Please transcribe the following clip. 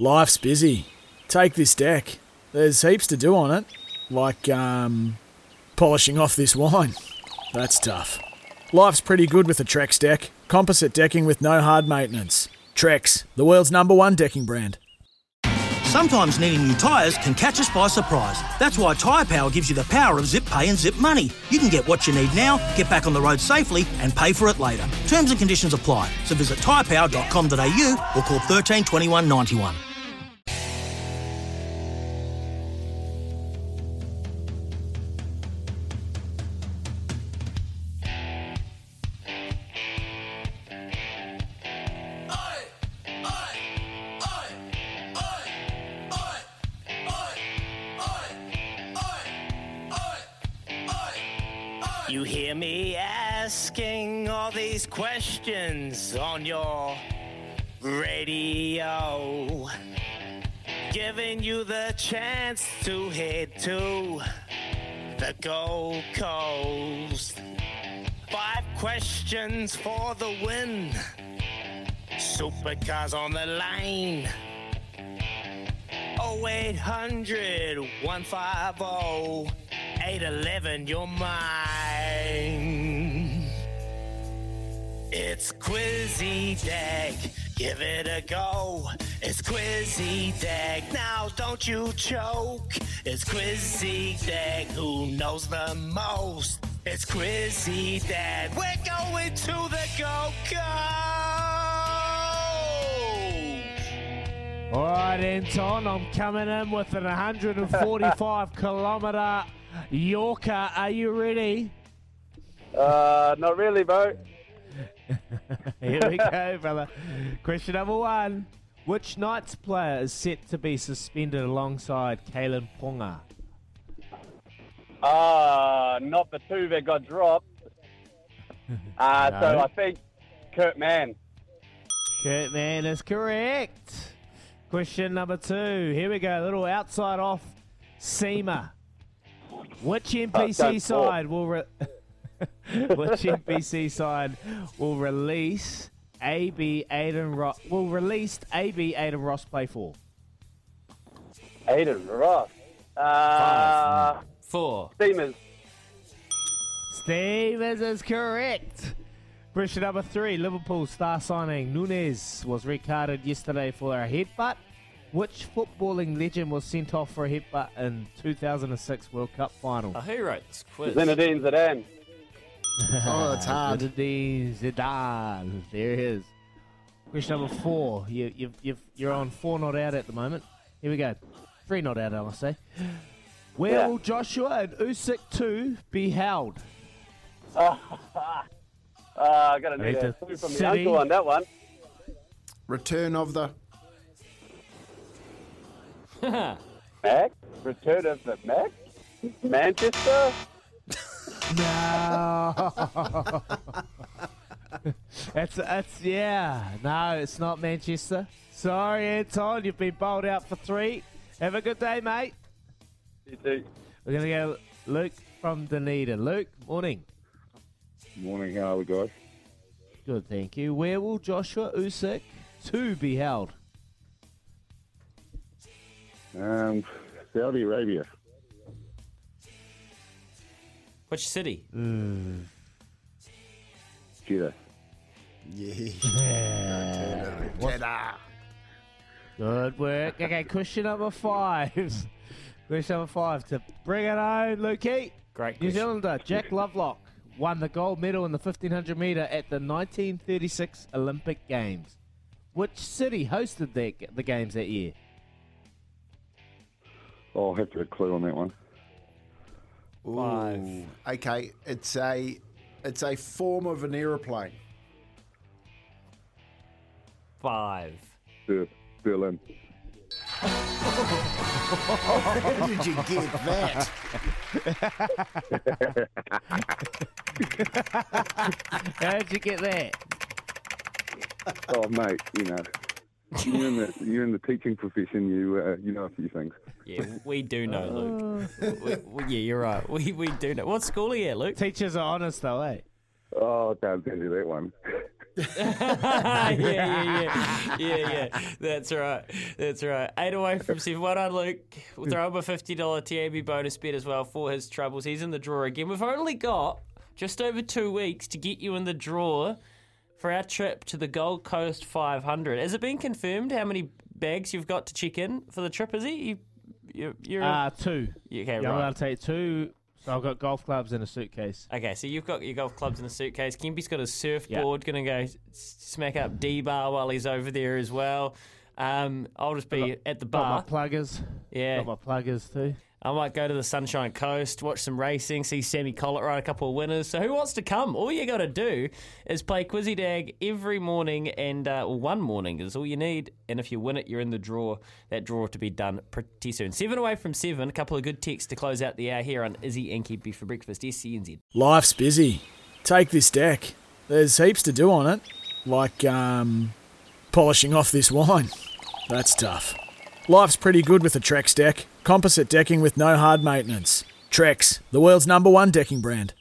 Life's busy. Take this deck. There's heaps to do on it, like um, polishing off this wine. That's tough. Life's pretty good with a Trex deck. Composite decking with no hard maintenance. Trex, the world's number one decking brand. Sometimes needing new tyres can catch us by surprise. That's why Tyre Power gives you the power of zip pay and zip money. You can get what you need now, get back on the road safely, and pay for it later. Terms and conditions apply. So visit tyrepower.com.au or call 13 21 91. You hear me asking all these questions on your radio, giving you the chance to head to the Gold Coast. Five questions for the win. Supercars on the line. 0800 150 811, you're mine. It's Quizzy Deck, give it a go. It's Quizzy Deck, now don't you choke. It's Quizzy Deck, who knows the most? It's Quizzy Deck, we're going to the Go Go! All right, Anton, I'm coming in with an 145 kilometre Yorker. Are you ready? Uh, not really, bro. Here we go, brother. Question number one. Which Knights player is set to be suspended alongside Kalyn Ponga? Uh, not the two that got dropped. Uh, No. So I think Kurt Mann. Kurt Mann is correct. Question number two. Here we go. A little outside off SEMA. Which NPC don't side will re- which NPC side will release AB Aidan Ross will release AB Aidan Ross play for? Aidan Ross. Uh, Four. Stevens. Stevens is correct. Question number three. Liverpool star signing Núñez was recarded yesterday for a headbutt. Which footballing legend was sent off for a headbutt in 2006 World Cup final? Oh, who wrote this quiz? Zinedine Zidane. Oh, it's hard. Zinedine Zidane. There it is. Question number four. You, you've, you've, you're on four not out at the moment. Here we go. Three not out, I must say. Where Yeah. will Joshua and Usyk 2 be held? Uh, I got to need a Later. clue from the uncle on that one. Return of the. Mac? Return of the Mac? Manchester? No. that's that's yeah. No, it's not Manchester. Sorry, Anton, you've been bowled out for three. Have a good day, mate. You do. We're gonna go Luke from Dunedin. Luke, morning. Morning, how are we, guys? Good, thank you. Where will Joshua Usyk two be held? Um, Saudi Arabia. Which city? Jeddah. Yeah. What's, Good work. Okay, question number five. question number five to bring it home, Lukey. Great New question. Zealander Jack Lovelock won the gold medal in the 1500 metre at the 1936 Olympic Games. Which city hosted the, the games that year? Oh, I'll have to have a clue on that one. Five. Ooh, Okay, it's a it's a form of an aeroplane. Five. Ber- Berlin. How did you get that? How did you get that? Oh, mate, you know, you're in the you're in the teaching profession. You uh, you know a few things. Yeah, we do know, Luke. We, we, yeah, you're right. We, we do know. What school are you at, Luke? Teachers are honest though, eh? Oh, I can't tell you that one. yeah, yeah, yeah, yeah, yeah. That's right. That's right. Eight away from seven. Well done, Luke. We'll throw him a fifty dollar TAB bonus bet as well for his troubles. He's in the draw again. We've only got just over two weeks to get you in the draw for our trip to the Gold Coast 500. Has it been confirmed how many bags you've got to check in for the trip? Is it you? you you're Uh, two. okay, Yeah, I'm allowed to take two. So I've got golf clubs in a suitcase. Okay, so you've got your golf clubs in a suitcase. Kempy's got a surfboard. Going to go smack up D bar while he's over there as well. Um, I'll just be at the bar. Got my pluggers. Yeah, Got my pluggers too. I might go to the Sunshine Coast, watch some racing, see Sammy Collett ride a couple of winners. So who wants to come? All you got to do is play Quizzy Dag every morning, and uh, one morning is all you need. And if you win it, you're in the draw. That draw to be done pretty soon. Seven away from seven. A couple of good texts to close out the hour here on Izzy and Kempy for breakfast. SENZ. Life's busy. Take this deck. There's heaps to do on it, like um, polishing off this wine. That's tough. Life's pretty good with a Trex deck. Composite decking with no hard maintenance. Trex, the world's number one decking brand.